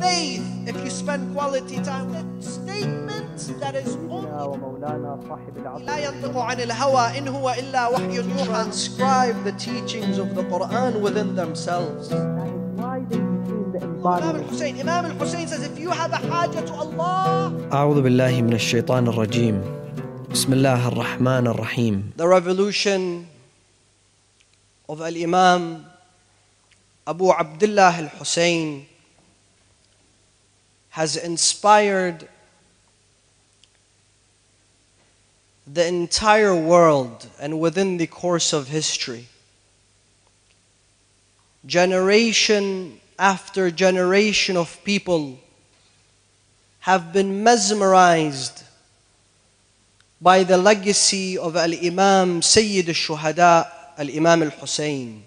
faith if you spend quality time with statement that is only لا ينطق عن الهوى إن هو إلا وحي يوحى transcribe the teachings of the Quran within themselves. That is why they became the Imam embodiment. al-Hussein Imam al-Hussein says if you have a haja to Allah أعوذ بالله من الشيطان الرجيم. بسم الله الرحمن الرحيم. The revolution of Al-Imam Abu Abdullah al-Hussein has inspired the entire world and within the course of history. Generation after generation of people have been mesmerized by the legacy of Al Imam Sayyid al Shuhada, Al Imam al Hussein.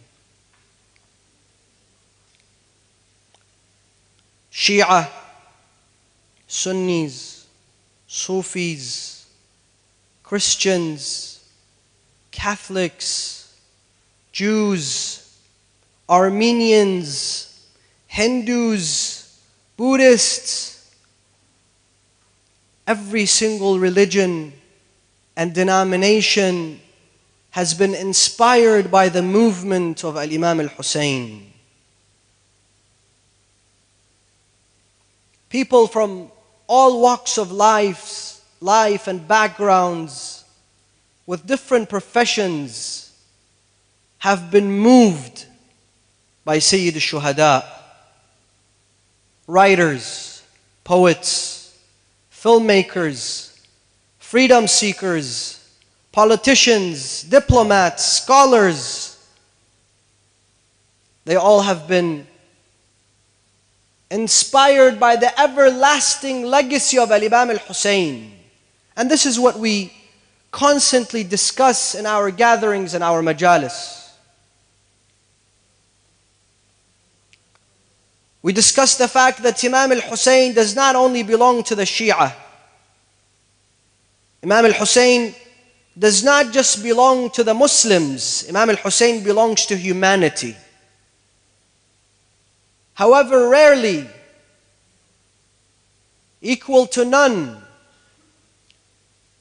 Shia, Sunnis, Sufis, Christians, Catholics, Jews, Armenians, Hindus, Buddhists, every single religion and denomination has been inspired by the movement of Al Imam al Hussein. People from all walks of life, life and backgrounds, with different professions, have been moved by Sayyid al-Shuhada. Writers, poets, filmmakers, freedom seekers, politicians, diplomats, scholars, they all have been inspired by the everlasting legacy of Al Imam al Hussein. And this is what we constantly discuss in our gatherings and our majalis. We discuss the fact that Imam al Hussein does not only belong to the Shia. Imam al Hussein does not just belong to the Muslims, Imam al Hussein belongs to humanity. However, rarely, equal to none,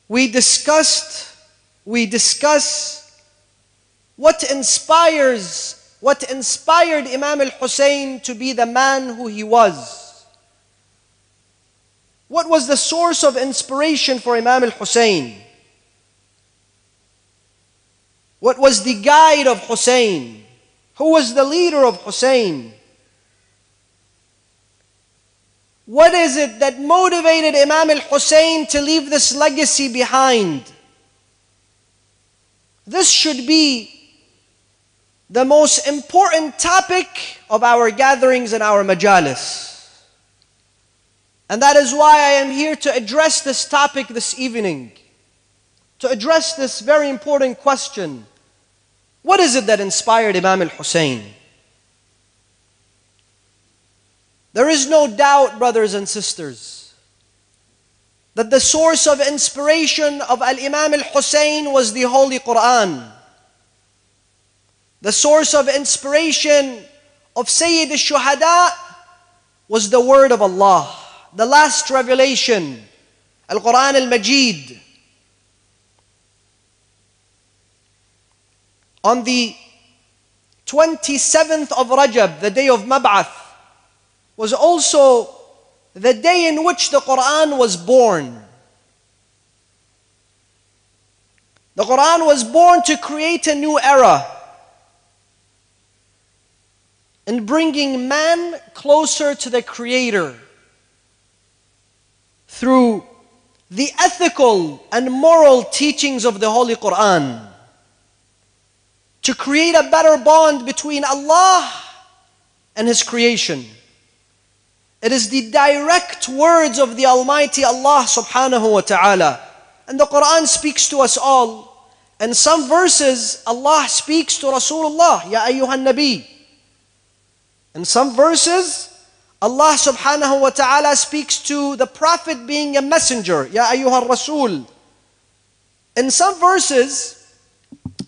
we discussed, we discuss what inspires, what inspired Imam al Hussein to be the man who he was. What was the source of inspiration for Imam al Hussein? What was the guide of Hussein? Who was the leader of Hussein? What is it that motivated Imam al Hussein to leave this legacy behind? This should be the most important topic of our gatherings and our majalis. And that is why I am here to address this topic this evening. To address this very important question. What is it that inspired Imam al Hussein? There is no doubt, brothers and sisters, that the source of inspiration of Al Imam al Hussein was the Holy Quran. The source of inspiration of Sayyid al Shuhada was the word of Allah, the last revelation, Al Quran al Majid. On the 27th of Rajab, the day of Mab'ath, was also the day in which the Quran was born. The Quran was born to create a new era in bringing man closer to the Creator through the ethical and moral teachings of the Holy Quran. To create a better bond between Allah and His creation. It is the direct words of the Almighty Allah subhanahu wa ta'ala. And the Quran speaks to us all. And some verses, Allah speaks to Rasulullah, Ya ayyuhan Nabi. In some verses, Allah subhanahu wa ta'ala speaks to the Prophet being a messenger, Ya ayyuhan Rasul. In some verses,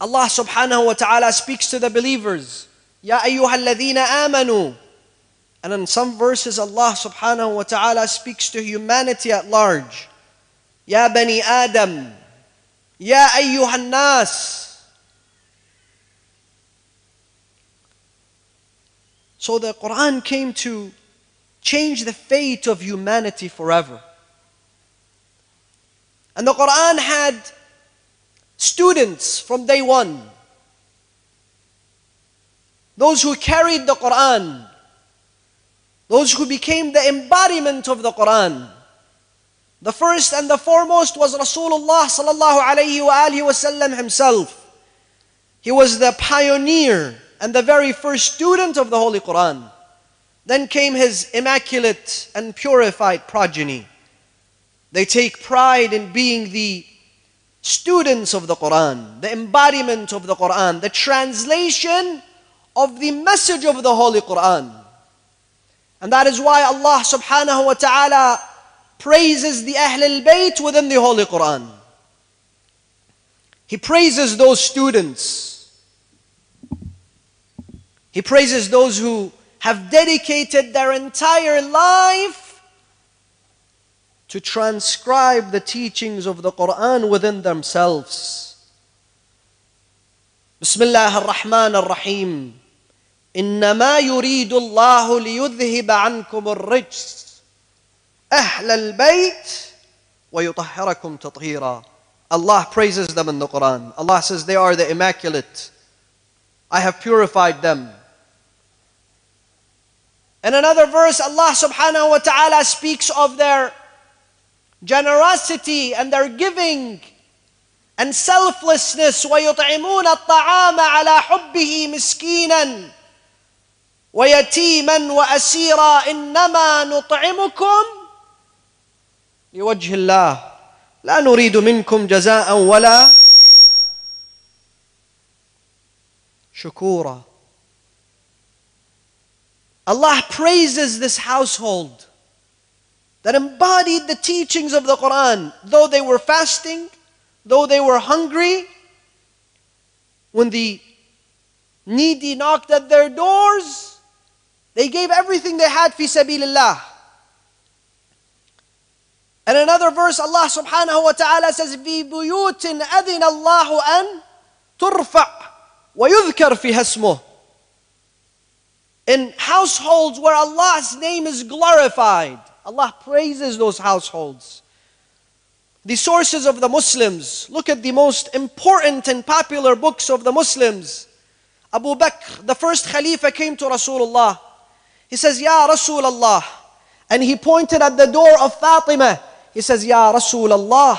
Allah subhanahu wa ta'ala speaks to the believers, Ya ayyuha alladhina amanu. And in some verses, Allah subhanahu wa ta'ala speaks to humanity at large. Ya bani Adam, Ya ayyuhan nas. So the Quran came to change the fate of humanity forever. And the Quran had students from day one. Those who carried the Quran, those who became the embodiment of the Quran. The first and the foremost was Rasulullah sallallahu alayhi wasallam himself. He was the pioneer and the very first student of the Holy Quran. Then came his immaculate and purified progeny. They take pride in being the students of the Quran, the embodiment of the Quran, the translation of the message of the Holy Quran. And that is why Allah subhanahu wa ta'ala praises the Ahl al-Bayt within the Holy Quran. He praises those students. He praises those who have dedicated their entire life to transcribe the teachings of the Quran within themselves. Bismillah ar-Rahman ar-Rahim. إنما يريد الله ليذهب عنكم الرجس أهل البيت ويطهركم تطهيرا Allah praises them in the Quran. Allah says they are the immaculate. I have purified them. In another verse, Allah subhanahu wa ta'ala speaks of their generosity and their giving and selflessness ويطعمون الطعام على حبه مسكينا ويتيما واسيرا انما نطعمكم لوجه الله لا نريد منكم جزاء ولا شكورا Allah praises this household that embodied the teachings of the Quran, though they were fasting, though they were hungry, when the needy knocked at their doors, they gave everything they had fi sabilillah. And another verse, Allah subhanahu wa ta'ala says, في بيوت أذن الله أن ترفع ويذكر فيها اسمه. In households where Allah's name is glorified, Allah praises those households. The sources of the Muslims, look at the most important and popular books of the Muslims. Abu Bakr, the first Khalifa, came to Rasulullah. he says, Ya Rasulullah. And he pointed at the door of Fatima. He says, Ya Rasulullah.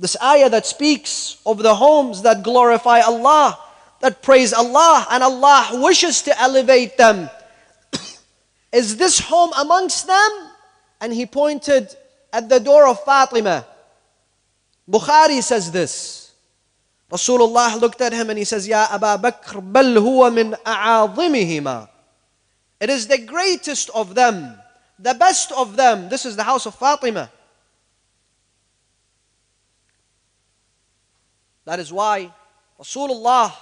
This ayah that speaks of the homes that glorify Allah, that praise Allah, and Allah wishes to elevate them. Is this home amongst them? And he pointed at the door of Fatima. Bukhari says this. Rasulullah looked at him and he says, Ya Aba Bakr, bal huwa min a'azimihima. It is the greatest of them, the best of them. This is the house of Fatima. That is why Rasulullah,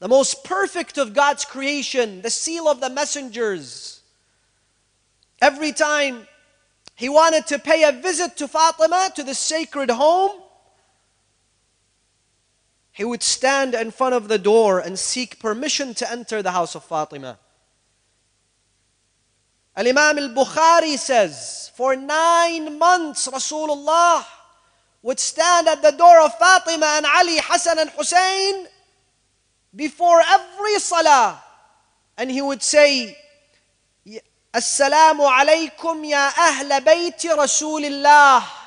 the most perfect of God's creation, the seal of the messengers, every time he wanted to pay a visit to Fatima, to the sacred home, he would stand in front of the door and seek permission to enter the house of Fatima. Al Imam al Bukhari says, for nine months, Rasulullah would stand at the door of Fatima and Ali, Hassan, and Hussein before every salah. And he would say, Assalamu alaykum ya ahl bayti Rasulillah.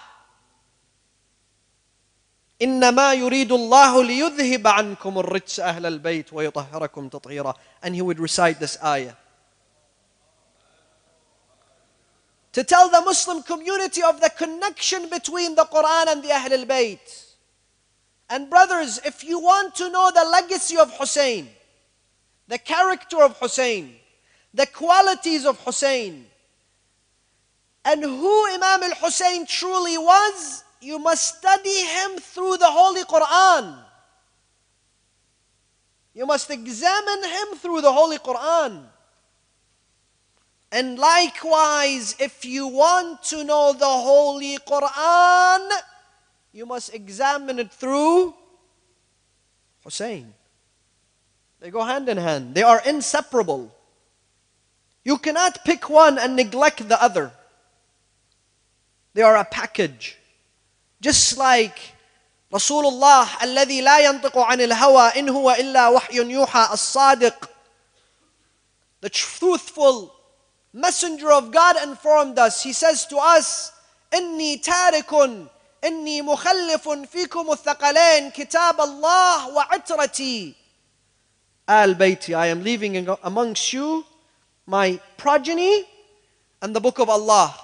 إنما يريد الله ليذهب عنكم الرجس أهل البيت ويطهركم تطهيرا and he would recite this ayah to tell the Muslim community of the connection between the Quran and the Ahl al-Bayt and brothers if you want to know the legacy of Hussein the character of Hussein the qualities of Hussein and who Imam al-Hussein truly was you must study him through the Holy Quran. You must examine him through the Holy Quran. And likewise, if you want to know the Holy Quran, you must examine it through Hussein. They go hand in hand, they are inseparable. You cannot pick one and neglect the other. They are a package. Just like Rasulullah الذي لا ينطق عن الهوى إن هو إلا وحي يوحى الصادق The truthful messenger of God informed us. He says to us, إني تارك إني مخلف فيكم الثقلين كتاب الله وعترتي آل بيتي I am leaving amongst you my progeny and the book of Allah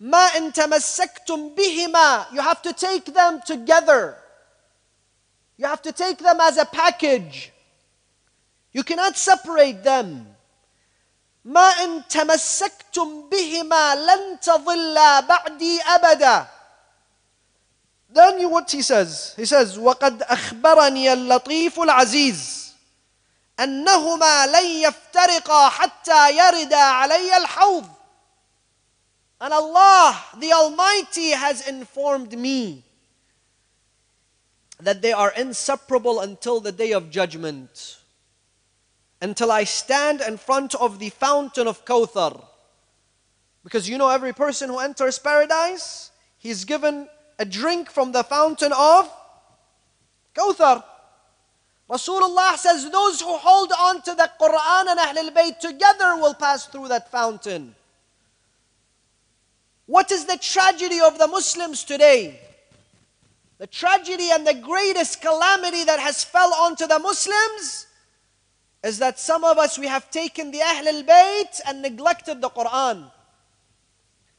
ما إن تمسكتم بهما you have to take them together you have to take them as a package you cannot separate them ما إن تمسكتم بهما لن تضلا بعدي أبدا Then you, what he says? He says, وَقَدْ أَخْبَرَنِيَ اللَّطِيفُ الْعَزِيزُ أنهما لن يفترقا حتى يردا علي الحوض And Allah, the Almighty, has informed me that they are inseparable until the day of judgment. Until I stand in front of the fountain of Kawthar. Because you know, every person who enters paradise, he's given a drink from the fountain of Kawthar. Rasulullah says, Those who hold on to the Quran and Ahlul Bayt together will pass through that fountain. What is the tragedy of the Muslims today? The tragedy and the greatest calamity that has fell onto the Muslims is that some of us we have taken the Ahlul Bayt and neglected the Quran.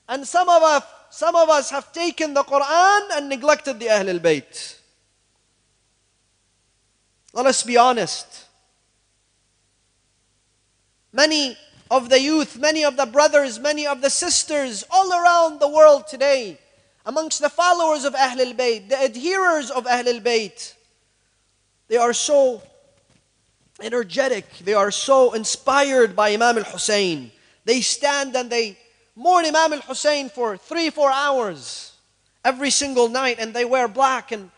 And some of us some of us have taken the Quran and neglected the Ahlul Bayt. Let us be honest. Many of the youth, many of the brothers, many of the sisters all around the world today, amongst the followers of Ahlul Bayt, the adherers of Ahlul Bayt, they are so energetic, they are so inspired by Imam al Hussein. They stand and they mourn Imam al Hussein for three, four hours every single night, and they wear black. And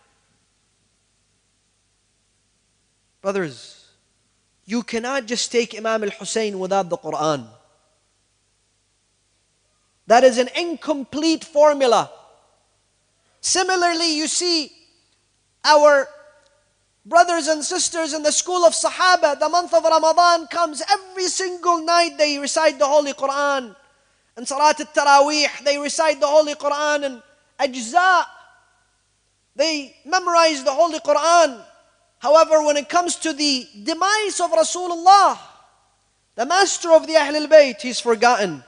brothers, you cannot just take Imam al Hussein without the Quran. That is an incomplete formula. Similarly, you see our brothers and sisters in the school of Sahaba, the month of Ramadan comes, every single night they recite the Holy Quran. And Salat al-Taraweeh, they recite the Holy Quran and ajza. They memorize the Holy Quran. However, when it comes to the demise of Rasulullah, the master of the Ahlul Bayt, he's forgotten.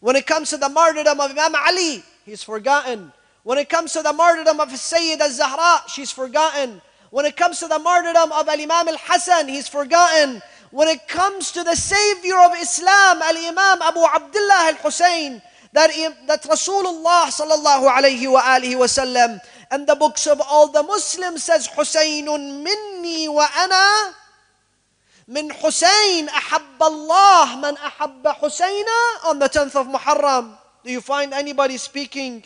When it comes to the martyrdom of Imam Ali, he's forgotten. When it comes to the martyrdom of Sayyid al-Zahra, she's forgotten. When it comes to the martyrdom of Al-Imam al-Hasan, he's forgotten. When it comes to the savior of Islam, Al-Imam Abu Abdullah al-Husayn, that, that Rasulullah sallallahu alayhi wa alihi wa sallam, and the books of all the Muslims says, Husaynun minni wa ana من حسين أحب الله من أحب حسينا on the 10th of Muharram. Do you find anybody speaking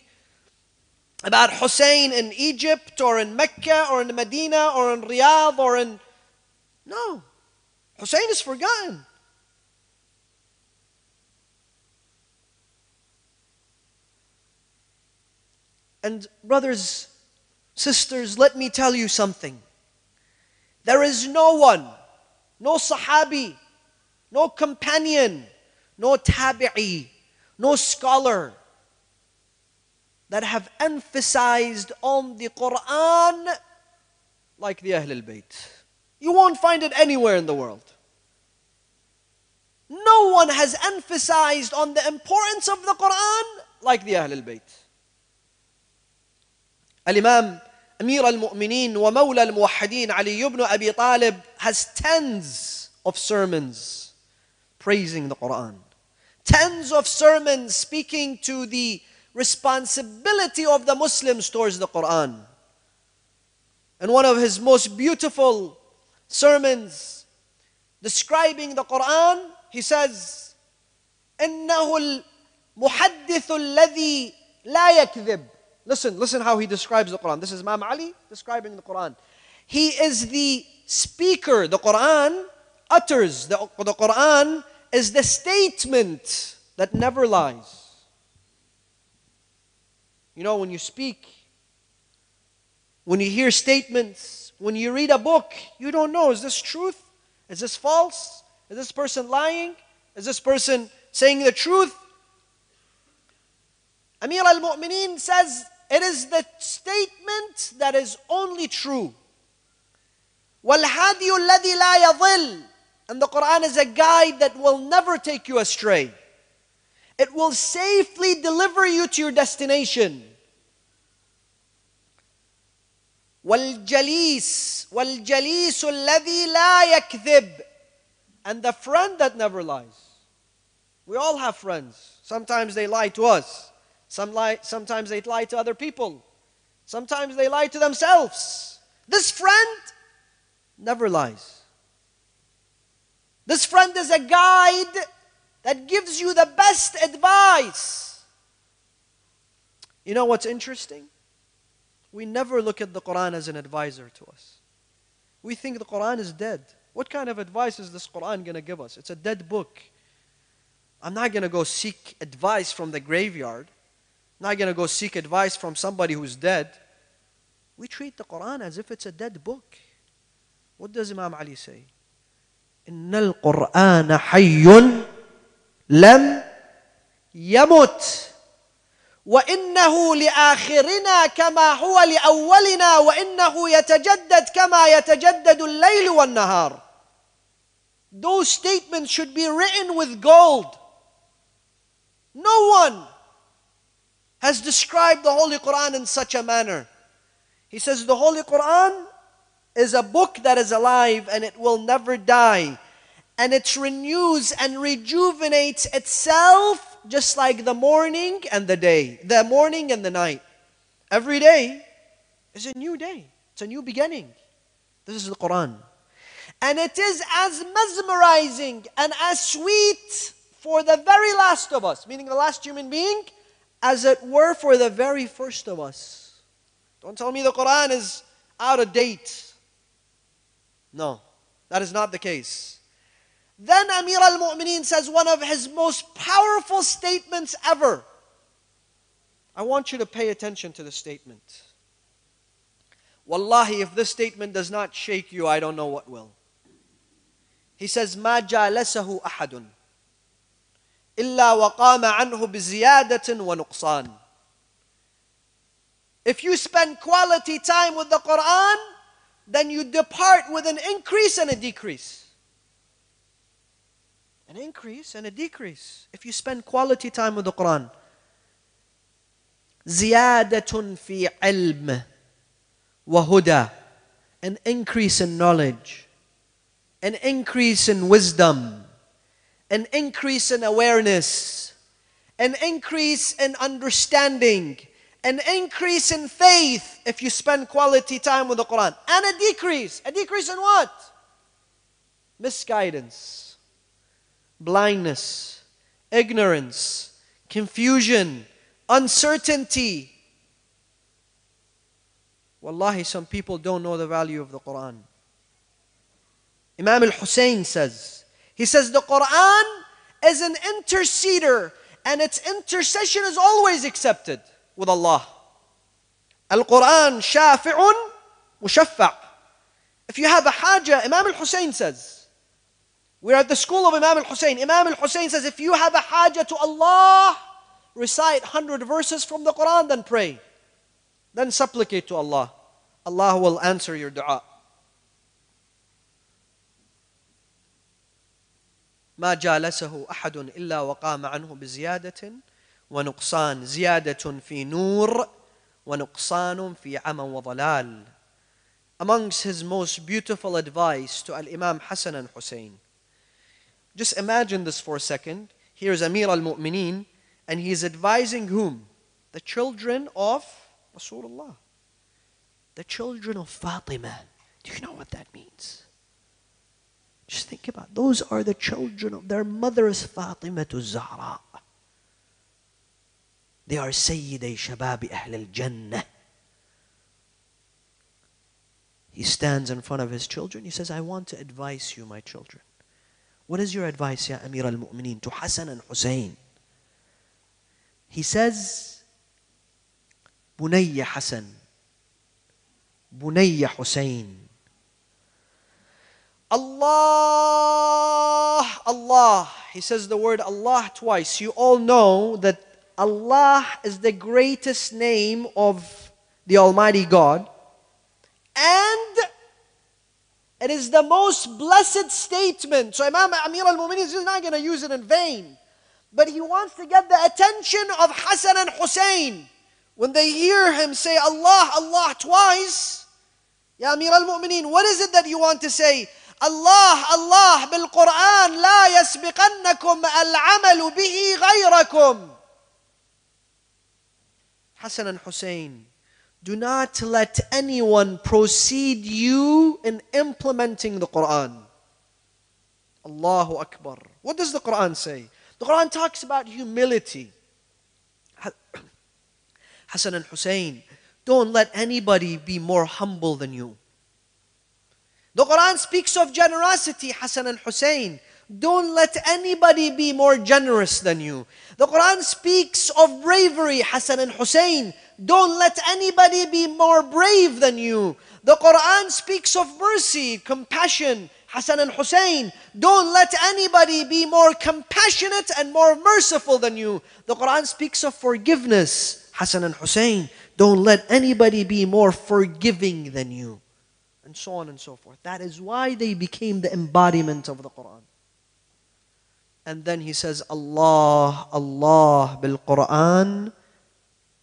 about Hussein in Egypt or in Mecca or in Medina or in Riyadh or in. No. Hussein is forgotten. And, brothers, sisters, let me tell you something. There is no one, no Sahabi, no companion, no Tabi'i, no scholar that have emphasized on the Quran like the Ahlul Bayt. You won't find it anywhere in the world. No one has emphasized on the importance of the Quran like the Ahlul Bayt. Al-Imam Amir al-Mu'mineen wa Mawla al-Muwahhideen Ali ibn Abi Talib has tens of sermons praising the Quran. Tens of sermons speaking to the responsibility of the Muslims towards the Quran. And one of his most beautiful sermons describing the Quran, he says, إنه المحدث الذي لا يكذب. Listen, listen how he describes the Quran. This is Imam Ali describing the Quran. He is the speaker. The Quran utters. The, the Quran is the statement that never lies. You know, when you speak, when you hear statements, when you read a book, you don't know is this truth? Is this false? Is this person lying? Is this person saying the truth? Amir al Mu'mineen says it is the statement that is only true. وَالْهَادِيُ الَّذِي لَا يَضِلُّ And the Quran is a guide that will never take you astray. It will safely deliver you to your destination. والجليس والجليس الذي لا يكذب and the friend that never lies. We all have friends. Sometimes they lie to us. Some lie, sometimes they lie to other people. Sometimes they lie to themselves. This friend never lies. This friend is a guide that gives you the best advice. You know what's interesting? We never look at the Quran as an advisor to us. We think the Quran is dead. What kind of advice is this Quran going to give us? It's a dead book. I'm not going to go seek advice from the graveyard I'm not going to go seek advice from somebody who's dead. We treat the Quran as if it's a dead book. What does Imam Ali say? إن القرآن حي لم يمت وإنه لآخرنا كما هو لأولنا وإنه يتجدد كما يتجدد الليل والنهار Those statements should be written with gold. No one has described the Holy Quran in such a manner. He says the Holy Quran is a book that is alive and it will never die. And it renews and rejuvenates itself just like the morning and the day, the morning and the night. Every day is a new day, it's a new beginning. This is the Quran. And it is as mesmerizing and as sweet for the very last of us, meaning the last human being, as it were for the very first of us. Don't tell me the Quran is out of date. No, that is not the case. Then Amir al Mu'mineen says one of his most powerful statements ever. I want you to pay attention to the statement. Wallahi, if this statement does not shake you, I don't know what will. He says, Ma jalasahu ahadun. إلا وقام عنه بزيادة ونقصان. If you spend quality time with the Quran, then you depart with an increase and a decrease an increase and a decrease if you spend quality time with the Quran. زيادة في علم وهدى an increase in knowledge, an increase in wisdom, an increase in awareness, an increase in understanding, an increase in faith if you spend quality time with the Quran, and a decrease. A decrease in what? Misguidance blindness, ignorance, confusion, uncertainty. Wallahi, some people don't know the value of the Quran. Imam al Hussein says, he says the Quran is an interceder and its intercession is always accepted with Allah. Al Quran shafi'un mushaffa'. If you have a haja, Imam al Hussein says, we're at the school of Imam al Hussein. Imam al Hussein says, if you have a haja to Allah, recite 100 verses from the Quran, then pray. Then supplicate to Allah. Allah will answer your dua. ما جالسه أحد إلا وقام عنه بزيادة ونقصان زيادة في نور ونقصان في عمى وضلال Amongst his most beautiful advice to Al-Imam Hassan and Hussein just imagine this for a second. Here's Amir al Mu'mineen, and he's advising whom? The children of Rasulullah. The children of Fatima. Do you know what that means? Just think about it. those are the children of their mother is Fatima Zahra. They are Sayyidi Shabab Ahl al Jannah. He stands in front of his children. He says, I want to advise you, my children. What is your advice, Ya Amir al Mu'mineen, to Hassan and Hussein? He says, Bunayya Hassan, Bunayya Hussein. Allah, Allah. He says the word Allah twice. You all know that Allah is the greatest name of the Almighty God. And it is the most blessed statement. So Imam Amir al-Mu'minin is not going to use it in vain. But he wants to get the attention of Hassan and Hussein. When they hear him say Allah, Allah twice, Ya Amir al-Mu'minin, what is it that you want to say? Allah, Allah, بالقرآن لا يسبقنكم العمل به غيركم. Hassan and Hussein, do not let anyone precede you in implementing the Quran. Allahu Akbar. What does the Quran say? The Quran talks about humility. Hassan and Hussein, don't let anybody be more humble than you. The Quran speaks of generosity, Hassan and Hussein. Don't let anybody be more generous than you. The Quran speaks of bravery, Hassan and Hussein. Don't let anybody be more brave than you. The Quran speaks of mercy, compassion, Hassan and Hussein. Don't let anybody be more compassionate and more merciful than you. The Quran speaks of forgiveness, Hassan and Hussein. Don't let anybody be more forgiving than you And so on and so forth. That is why they became the embodiment of the Quran. And then he says, Allah, Allah bil Quran,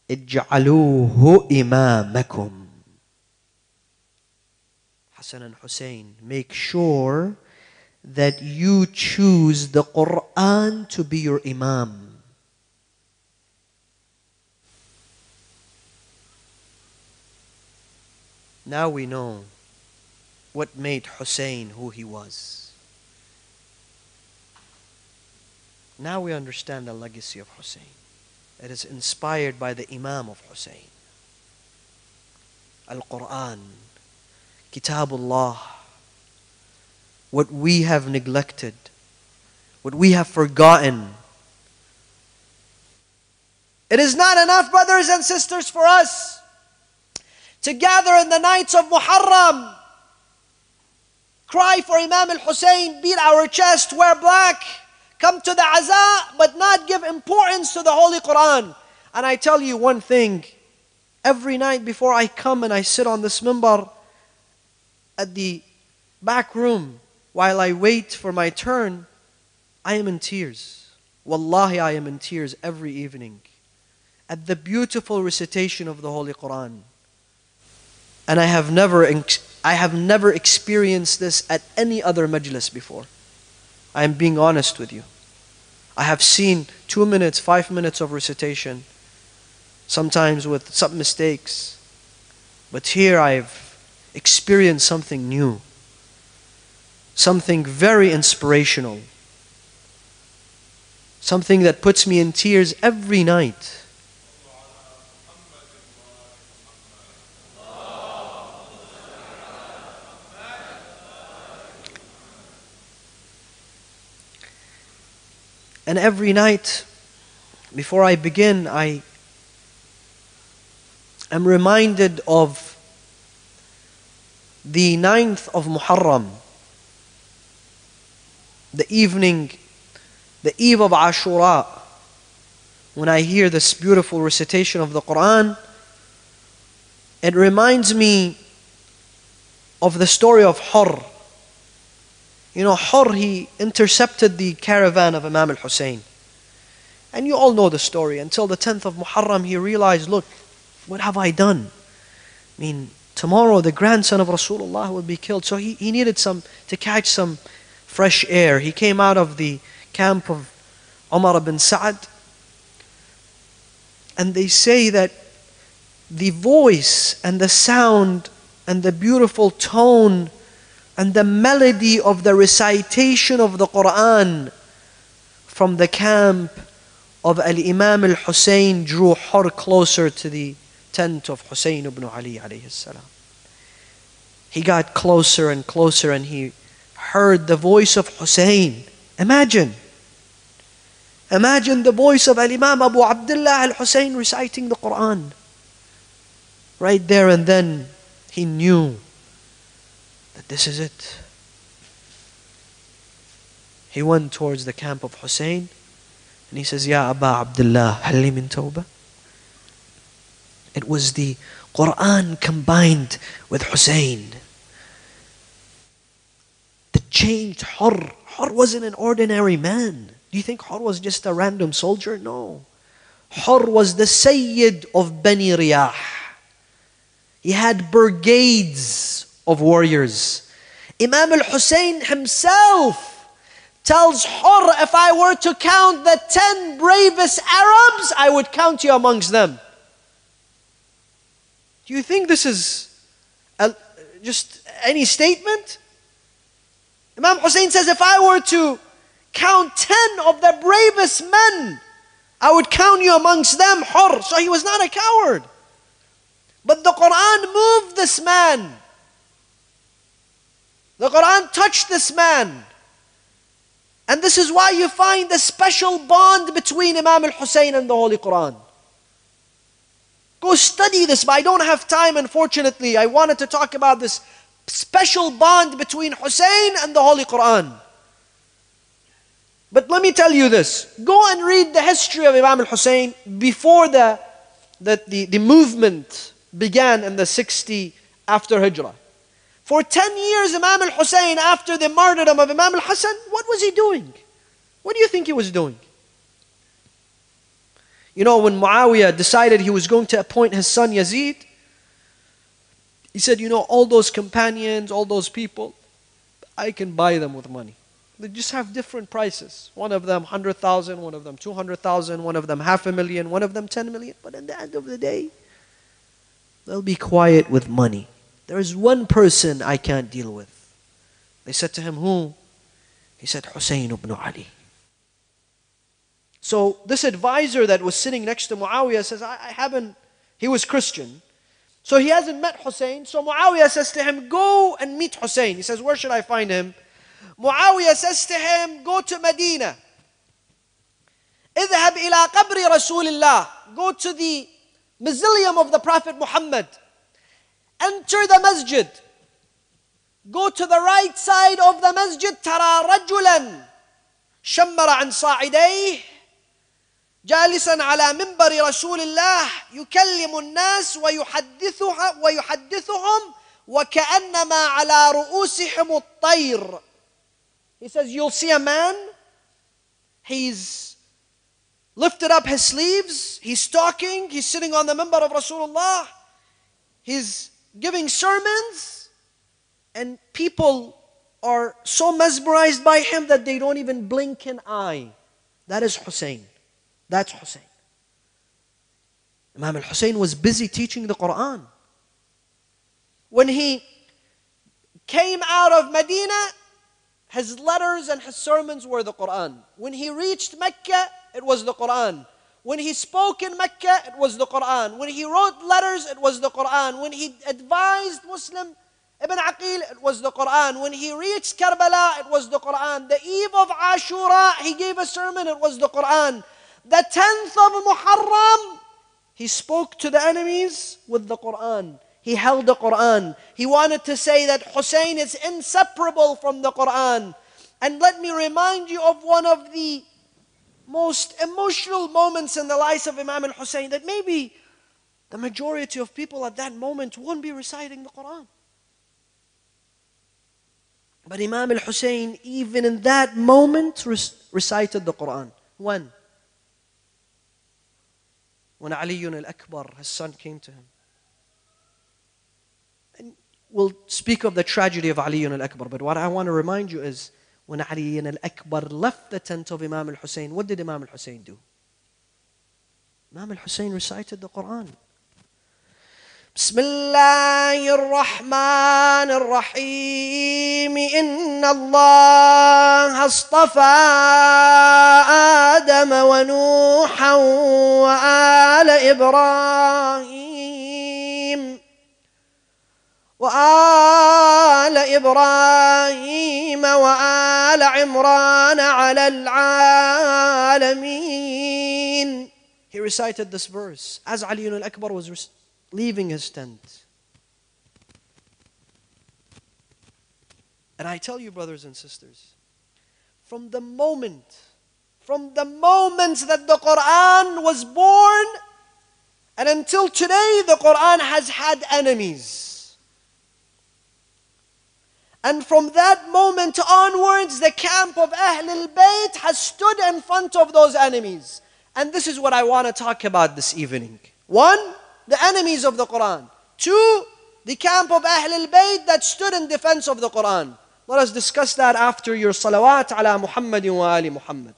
اجعلوه إمامكم. Hassan and Hussein, make sure that you choose the Quran to be your Imam. Now we know what made Hussein who he was. Now we understand the legacy of Hussein. It is inspired by the Imam of Hussein. Al Quran, Kitabullah, what we have neglected, what we have forgotten. It is not enough, brothers and sisters, for us to gather in the nights of Muharram, cry for Imam al Hussein, beat our chest, wear black come to the Aza, but not give importance to the Holy Quran. And I tell you one thing every night before I come and I sit on this mimbar at the back room while I wait for my turn, I am in tears. Wallahi, I am in tears every evening at the beautiful recitation of the Holy Quran. And I have never, I have never experienced this at any other majlis before. I am being honest with you. I have seen two minutes, five minutes of recitation, sometimes with some mistakes. But here I've experienced something new, something very inspirational, something that puts me in tears every night. And every night, before I begin, I am reminded of the ninth of Muharram, the evening, the eve of Ashura, when I hear this beautiful recitation of the Quran, it reminds me of the story of Hurr you know, Hur, he intercepted the caravan of Imam al Hussein. And you all know the story. Until the 10th of Muharram, he realized, look, what have I done? I mean, tomorrow the grandson of Rasulullah will be killed. So he, he needed some to catch some fresh air. He came out of the camp of Umar ibn Sa'ad. And they say that the voice and the sound and the beautiful tone and the melody of the recitation of the Quran from the camp of Al Imam al Hussein drew Hur closer to the tent of Hussein ibn Ali. He got closer and closer and he heard the voice of Hussein. Imagine. Imagine the voice of Al Imam Abu Abdullah al Hussein reciting the Quran. Right there and then, he knew that this is it. He went towards the camp of Hussein and he says, Ya Aba Abdullah, halli min tawbah. It was the Quran combined with Hussein that changed Hur. Hur wasn't an ordinary man. Do you think Hur was just a random soldier? No. Hur was the Sayyid of Bani Riyah. He had brigades of warriors. Imam al Hussein himself tells Hur, if I were to count the ten bravest Arabs, I would count you amongst them. Do you think this is a, just any statement? Imam Hussein says, if I were to count 10 of the bravest men, I would count you amongst them, Hur. So he was not a coward. But the Quran moved this man. The Quran touched this man. And this is why you find a special bond between Imam al Hussein and the Holy Quran. Go study this, but I don't have time, unfortunately. I wanted to talk about this special bond between Hussein and the Holy Quran. But let me tell you this go and read the history of Imam al Hussein before the, the, the, the movement began in the 60 after Hijrah. For 10 years, Imam al Hussein, after the martyrdom of Imam al Hassan, what was he doing? What do you think he was doing? You know, when Muawiyah decided he was going to appoint his son Yazid, he said, You know, all those companions, all those people, I can buy them with money. They just have different prices. One of them 100,000, one of them 200,000, one of them half a million, one of them 10 million. But at the end of the day, they'll be quiet with money. There is one person I can't deal with. They said to him, Who? He said, Hussein ibn Ali. So this advisor that was sitting next to Muawiyah says, I, I haven't, he was Christian. So he hasn't met Hussein. So Muawiyah says to him, Go and meet Hussein. He says, Where should I find him? Muawiyah says to him, Go to Medina. اذهب إلى قبر رسول الله. Go to the mausoleum of the Prophet Muhammad. enter the masjid. Go to the right side of the masjid, ترى رجلا شمر عن صاعديه جالسا على منبر رسول الله يكلم الناس ويحدثها ويحدثهم وكأنما على رؤوسهم الطير. He says, you'll see a man, he's lifted up his sleeves, he's talking, he's sitting on the mimbar of Rasulullah, he's giving sermons, and people are so mesmerized by him that they don't even blink an eye. That is Hussein. That's Hussein. Imam al Hussein was busy teaching the Quran. When he came out of Medina, his letters and his sermons were the Quran. When he reached Mecca, it was the Quran. When he spoke in Mecca, it was the Quran. When he wrote letters, it was the Quran. When he advised Muslim Ibn Aqil, it was the Quran. When he reached Karbala, it was the Quran. The eve of Ashura, he gave a sermon, it was the Quran. The 10th of Muharram, he spoke to the enemies with the Quran. He held the Quran. He wanted to say that Hussein is inseparable from the Quran. And let me remind you of one of the most emotional moments in the lives of Imam al Hussein that maybe the majority of people at that moment won't be reciting the Quran. But Imam al Hussein, even in that moment, recited the Quran. When? when Ali al-Akbar, his son, came to him. And we'll speak of the tragedy of Ali al-Akbar, but what I want to remind you is when Ali al-Akbar left the tent of Imam al-Hussein, what did Imam al-Hussein do? Imam al-Hussein recited the Quran. بسم الله الرحمن الرحيم إن الله اصطفى آدم ونوحا وآل إبراهيم وآل إبراهيم وآل عمران على العالمين He recited this verse as Ali al-Akbar was rec- leaving his tent. And I tell you, brothers and sisters, from the moment, from the moment that the Quran was born, and until today, the Quran has had enemies. And from that moment onwards, the camp of Ahlul Bayt has stood in front of those enemies. And this is what I want to talk about this evening. One, the enemies of the Quran. Two, the camp of Ahlul Bayt that stood in defense of the Quran. Let us discuss that after your salawat ala Muhammadin wa ali Muhammad.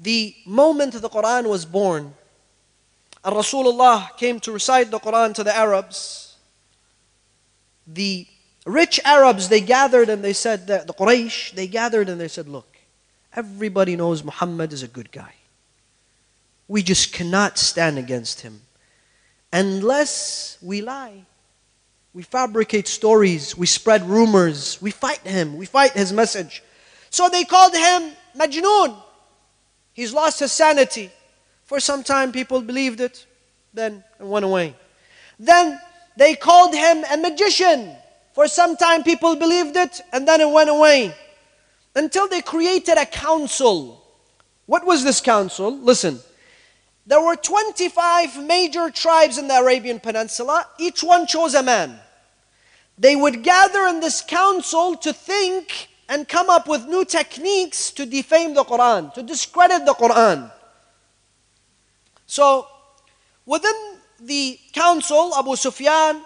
The moment the Quran was born, Rasulullah came to recite the Quran to the Arabs, the rich Arabs, they gathered and they said, that the Quraysh, they gathered and they said, look, everybody knows Muhammad is a good guy. We just cannot stand against him unless we lie. We fabricate stories, we spread rumors, we fight him, we fight his message. So they called him Majnoon. He's lost his sanity. For some time, people believed it, then it went away. Then they called him a magician. For some time, people believed it, and then it went away. Until they created a council. What was this council? Listen. There were 25 major tribes in the Arabian Peninsula. Each one chose a man. They would gather in this council to think and come up with new techniques to defame the Quran, to discredit the Quran. So, within the council, Abu Sufyan,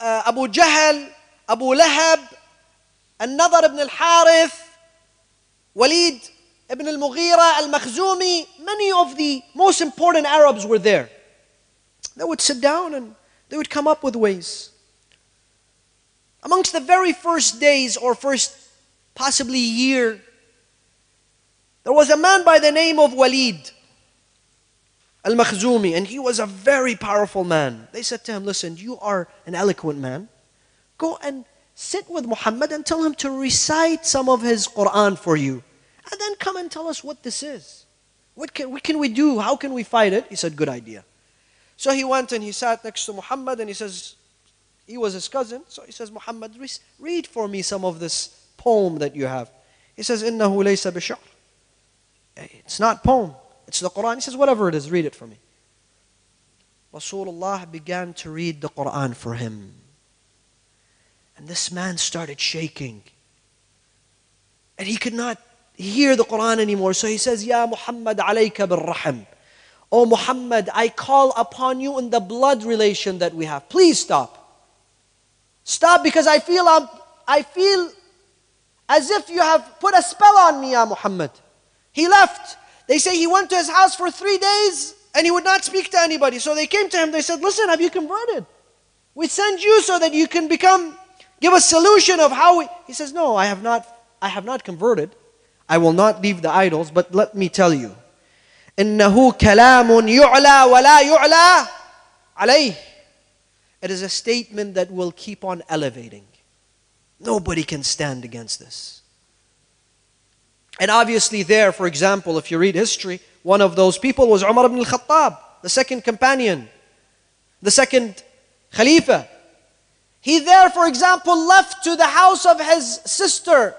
uh, Abu Jahl, Abu Lahab, An-Nadar ibn al-Harith, Walid ibn al-Mughira, al-Makhzumi, many of the most important Arabs were there. They would sit down and they would come up with ways. Amongst the very first days or first possibly year, there was a man by the name of Walid al Makhzumi, and he was a very powerful man. They said to him, Listen, you are an eloquent man. Go and sit with Muhammad and tell him to recite some of his Quran for you. And then come and tell us what this is. What can, what can we do? How can we fight it? He said, Good idea. So he went and he sat next to Muhammad and he says, He was his cousin. So he says, Muhammad, read for me some of this poem that you have. He says, إِنَّهُ لَيْسَ بِشَعْرٍ It's not poem. It's the Quran. He says, whatever it is, read it for me. Rasulullah began to read the Quran for him. And this man started shaking. And he could not hear the Quran anymore. So he says, Ya Muhammad alayka bil rahim. Oh Muhammad, I call upon you in the blood relation that we have. Please stop. Stop because I feel I'm, I feel as if you have put a spell on me, Ya Muhammad. He left. They say he went to his house for three days and he would not speak to anybody. So they came to him, they said, Listen, have you converted? We send you so that you can become, give a solution of how we. He says, No, I have not, I have not converted. I will not leave the idols, but let me tell you. إنه كلام يعلى ولا يعلى عليه. It is a statement that will keep on elevating. Nobody can stand against this. And obviously, there, for example, if you read history, one of those people was Umar ibn al-Khattab, the second companion, the second Khalifa. He there, for example, left to the house of his sister.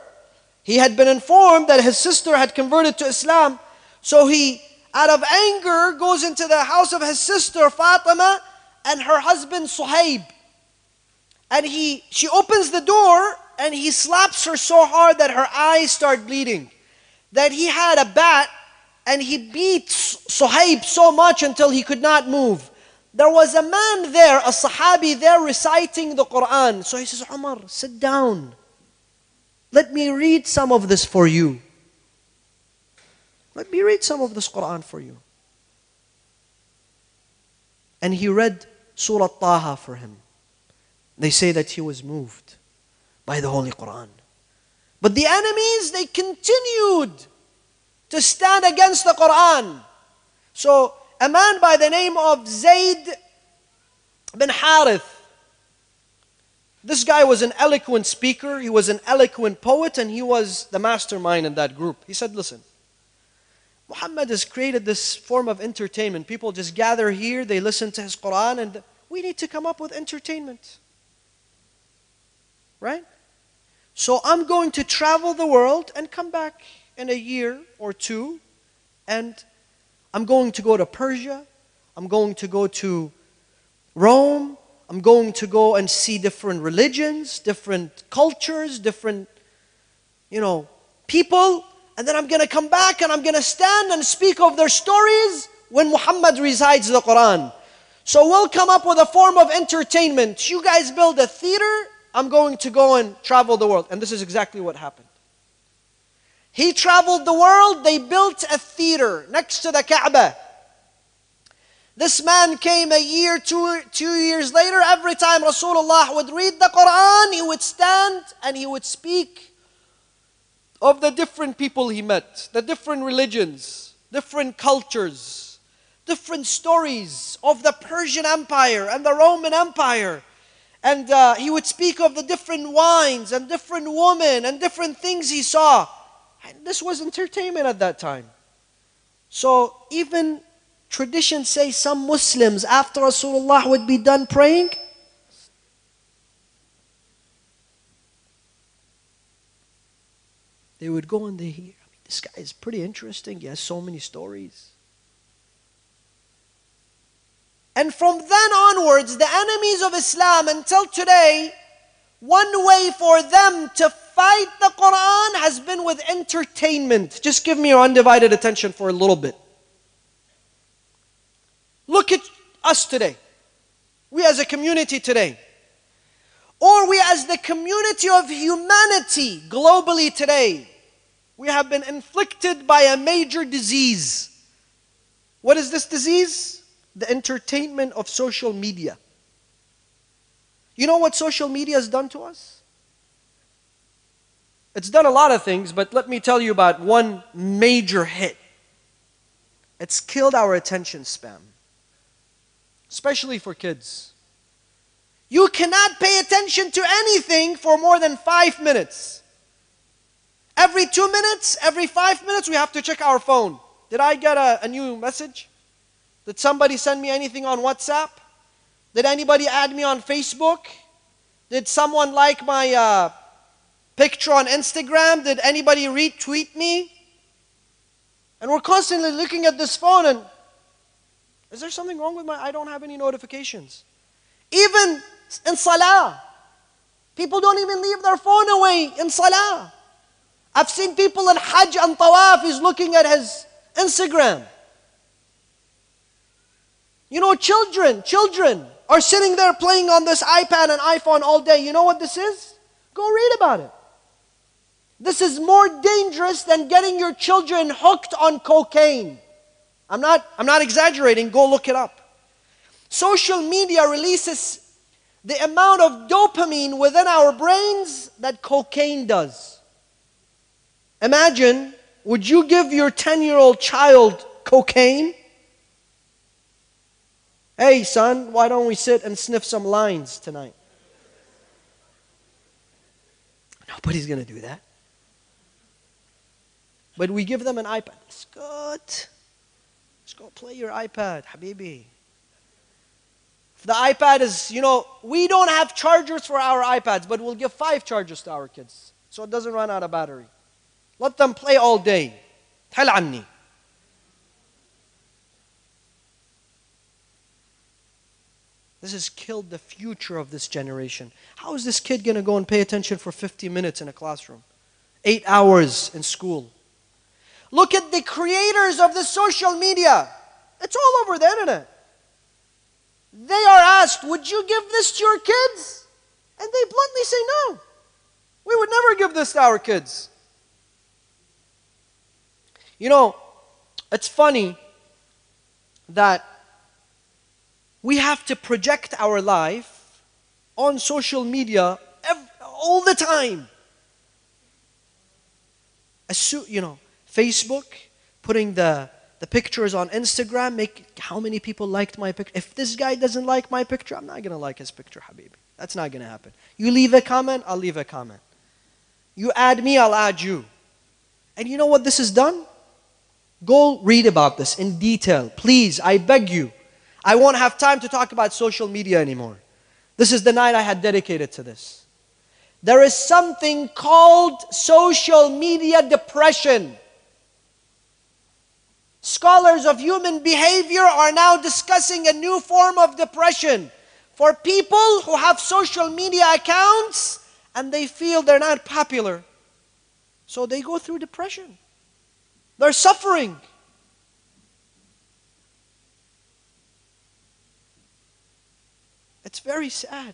He had been informed that his sister had converted to Islam. So he, out of anger, goes into the house of his sister Fatima and her husband Suhaib. And he, she opens the door and he slaps her so hard that her eyes start bleeding that he had a bat and he beat Suhaib so much until he could not move. There was a man there, a Sahabi there reciting the Quran. So he says, Umar, sit down. Let me read some of this for you. Let me read some of this Quran for you. And he read Surah Taha for him. They say that he was moved by the Holy Quran. But the enemies, they continued to stand against the Quran. So, a man by the name of Zayd bin Harith, this guy was an eloquent speaker, he was an eloquent poet, and he was the mastermind in that group. He said, Listen, Muhammad has created this form of entertainment. People just gather here, they listen to his Quran, and we need to come up with entertainment. Right? So I'm going to travel the world and come back in a year or two, and I'm going to go to Persia, I'm going to go to Rome, I'm going to go and see different religions, different cultures, different, you know, people. And then I'm going to come back and I'm going to stand and speak of their stories when Muhammad recites the Quran. So we'll come up with a form of entertainment. You guys build a theater, I'm going to go and travel the world. And this is exactly what happened. He traveled the world, they built a theater next to the Kaaba. This man came a year, two, two years later. Every time Rasulullah would read the Quran, he would stand and he would speak of the different people he met, the different religions, different cultures, different stories of the Persian Empire and the Roman Empire. And uh, he would speak of the different wines and different women and different things he saw. And this was entertainment at that time. So even traditions say some Muslims, after Rasulullah would be done praying, they would go and they hear, I mean, this guy is pretty interesting. He has so many stories. And from then onwards, the enemies of Islam until today, one way for them to fight the Quran has been with entertainment. Just give me your undivided attention for a little bit. Look at us today. We as a community today. Or we as the community of humanity globally today. We have been inflicted by a major disease. What is this disease? The entertainment of social media. You know what social media has done to us? It's done a lot of things, but let me tell you about one major hit. It's killed our attention span especially for kids. You cannot pay attention to anything for more than five minutes. Every two minutes, every five minutes, we have to check our phone. Did I get a, a new message? Did somebody send me anything on WhatsApp? Did anybody add me on Facebook? Did someone like my uh, picture on Instagram? Did anybody retweet me? And we're constantly looking at this phone and is there something wrong with my I don't have any notifications? Even in salah. People don't even leave their phone away in salah. I've seen people in Hajj and Tawaf, he's looking at his Instagram. You know, children, children are sitting there playing on this iPad and iPhone all day. You know what this is? Go read about it. This is more dangerous than getting your children hooked on cocaine. I'm not, I'm not exaggerating, go look it up. Social media releases the amount of dopamine within our brains that cocaine does. Imagine, would you give your 10 year old child cocaine? Hey, son, why don't we sit and sniff some lines tonight? Nobody's going to do that. But we give them an iPad. It's good. Just go play your iPad, Habibi. If the iPad is, you know, we don't have chargers for our iPads, but we'll give five chargers to our kids so it doesn't run out of battery. Let them play all day. Tell anni. This has killed the future of this generation. How is this kid going to go and pay attention for 50 minutes in a classroom? Eight hours in school. Look at the creators of the social media. It's all over the internet. They are asked, Would you give this to your kids? And they bluntly say, No. We would never give this to our kids. You know, It's funny that we have to project our life on social media all the time. Assu- you know, Facebook, putting the, the pictures on Instagram, make how many people liked my picture. If this guy doesn't like my picture, I'm not gonna like his picture, Habibi. That's not gonna happen. You leave a comment, I'll leave a comment. You add me, I'll add you. And you know what this has done? Go read about this in detail. Please, I beg you. I won't have time to talk about social media anymore. This is the night I had dedicated to this. There is something called social media depression. Scholars of human behavior are now discussing a new form of depression for people who have social media accounts and they feel they're not popular. So they go through depression. They're suffering. It's very sad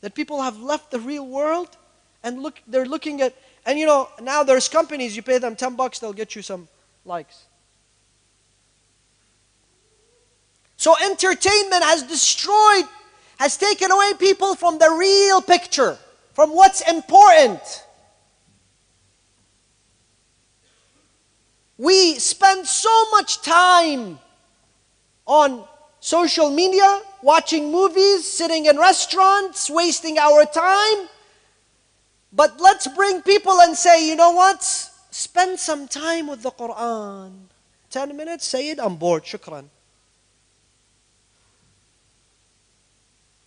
that people have left the real world and look they're looking at and you know now there's companies you pay them 10 bucks they'll get you some likes. So entertainment has destroyed has taken away people from the real picture from what's important. We spend so much time on social media, watching movies, sitting in restaurants, wasting our time. But let's bring people and say, you know what? Spend some time with the Quran. 10 minutes, say it, I'm bored, shukran.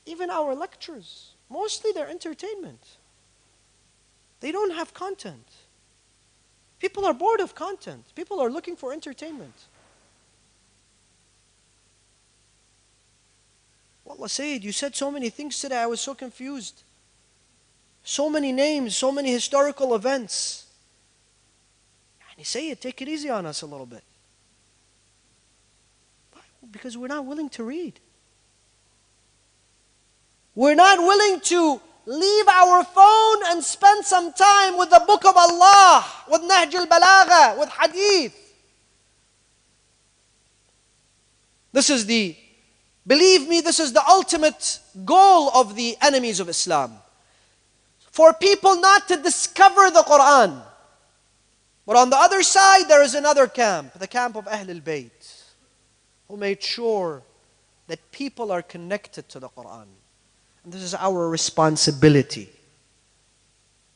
Even our lectures, mostly they're entertainment. They don't have content. People are bored of content. People are looking for entertainment. Wallah Sayyid, you said so many things today, I was so confused. So many names, so many historical events. And you say it, take it easy on us a little bit. Why? Because we're not willing to read. We're not willing to leave our phone and spend some time with the book of Allah, with Nahj al-Balagha, with Hadith. This is the Believe me, this is the ultimate goal of the enemies of Islam. For people not to discover the Quran. But on the other side, there is another camp, the camp of Ahl al-Bayt, who made sure that people are connected to the Quran. And this is our responsibility.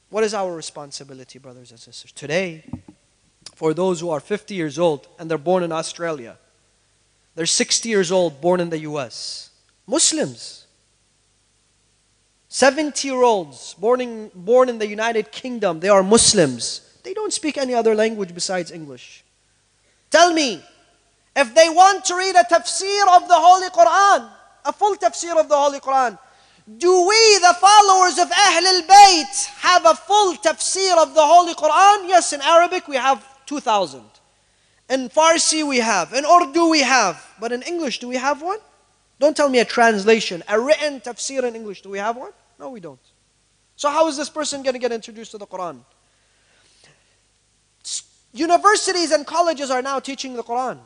What is our responsibility, brothers and sisters? Today, for those who are 50 years old and they're born in Australia, they're 60 years old, born in the US. Muslims. 70 year olds, born in, born in the United Kingdom, they are Muslims. They don't speak any other language besides English. Tell me, if they want to read a tafsir of the Holy Quran, a full tafsir of the Holy Quran, do we, the followers of Ahl al Bayt, have a full tafsir of the Holy Quran? Yes, in Arabic we have 2,000. In Farsi we have, in Urdu we have, but in English do we have one? Don't tell me a translation, a written tafsir in English. Do we have one? No, we don't. So how is this person going to get introduced to the Quran? Universities and colleges are now teaching the Quran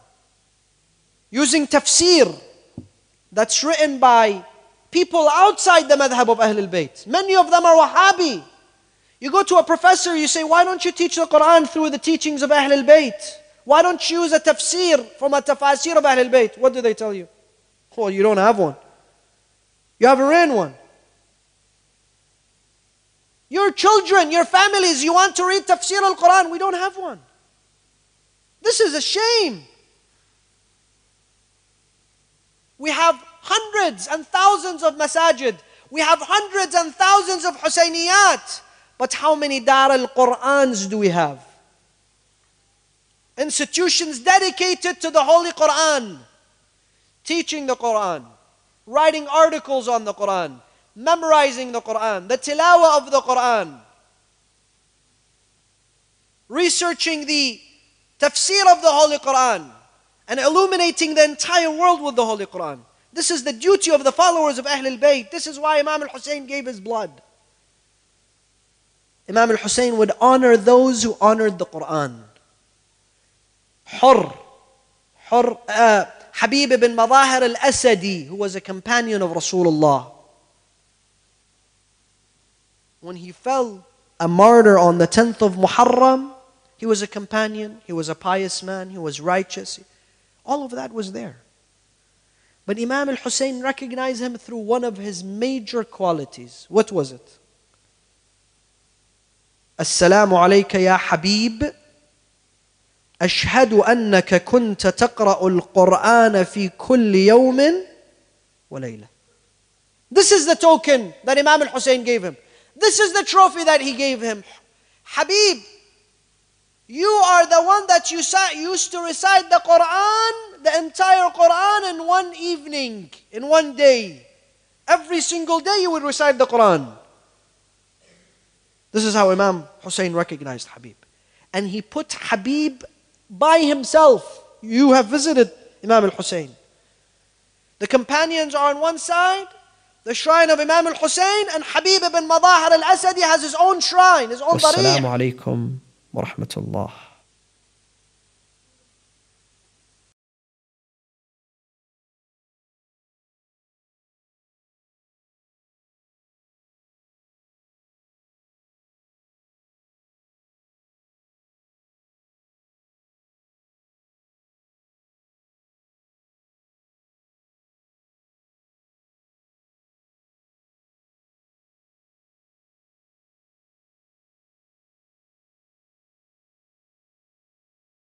using tafsir that's written by people outside the madhab of Ahl al-Bayt. Many of them are Wahhabi. You go to a professor, you say, why don't you teach the Quran through the teachings of Ahl al-Bayt? Why don't you use a tafsir from a tafsir of Ahl al-Bayt? What do they tell you? Well, you don't have one. You have a written one. Your children, your families, you want to read tafsir al-Quran, we don't have one. This is a shame. We have hundreds and thousands of masajid. We have hundreds and thousands of Husayniyat. But how many Dar al Qurans do we have? Institutions dedicated to the Holy Quran, teaching the Quran, writing articles on the Quran, memorizing the Quran, the tilawah of the Quran, researching the tafsir of the Holy Quran, and illuminating the entire world with the Holy Quran. This is the duty of the followers of Ahl al-Bayt. This is why Imam al-Hussein gave his blood. Imam al-Hussein would honor those who honored the Quran. Hur. Hur Habib ibn Madahir al-Asadi, who was a companion of Rasulullah. When he fell a martyr on the 10th of Muharram, he was a companion, he was a pious man, he was righteous. All of that was there. But Imam al Hussein recognized him through one of his major qualities. What was it? Assalamu alayka ya Habib أشهد أنك كنت تقرأ القرآن في كل يوم وليلة This is the token that Imam al-Hussein gave him. This is the trophy that he gave him. Habib, you are the one that you used to recite the Quran, the entire Quran in one evening, in one day. Every single day you would recite the Quran. This is how Imam Hussein recognized Habib. And he put Habib by himself. You have visited Imam al Hussein. The companions are on one side, the shrine of Imam al Hussein, and Habib ibn Madahir al Asadi has his own shrine, his own Wassalamu alaikum wa rahmatullah.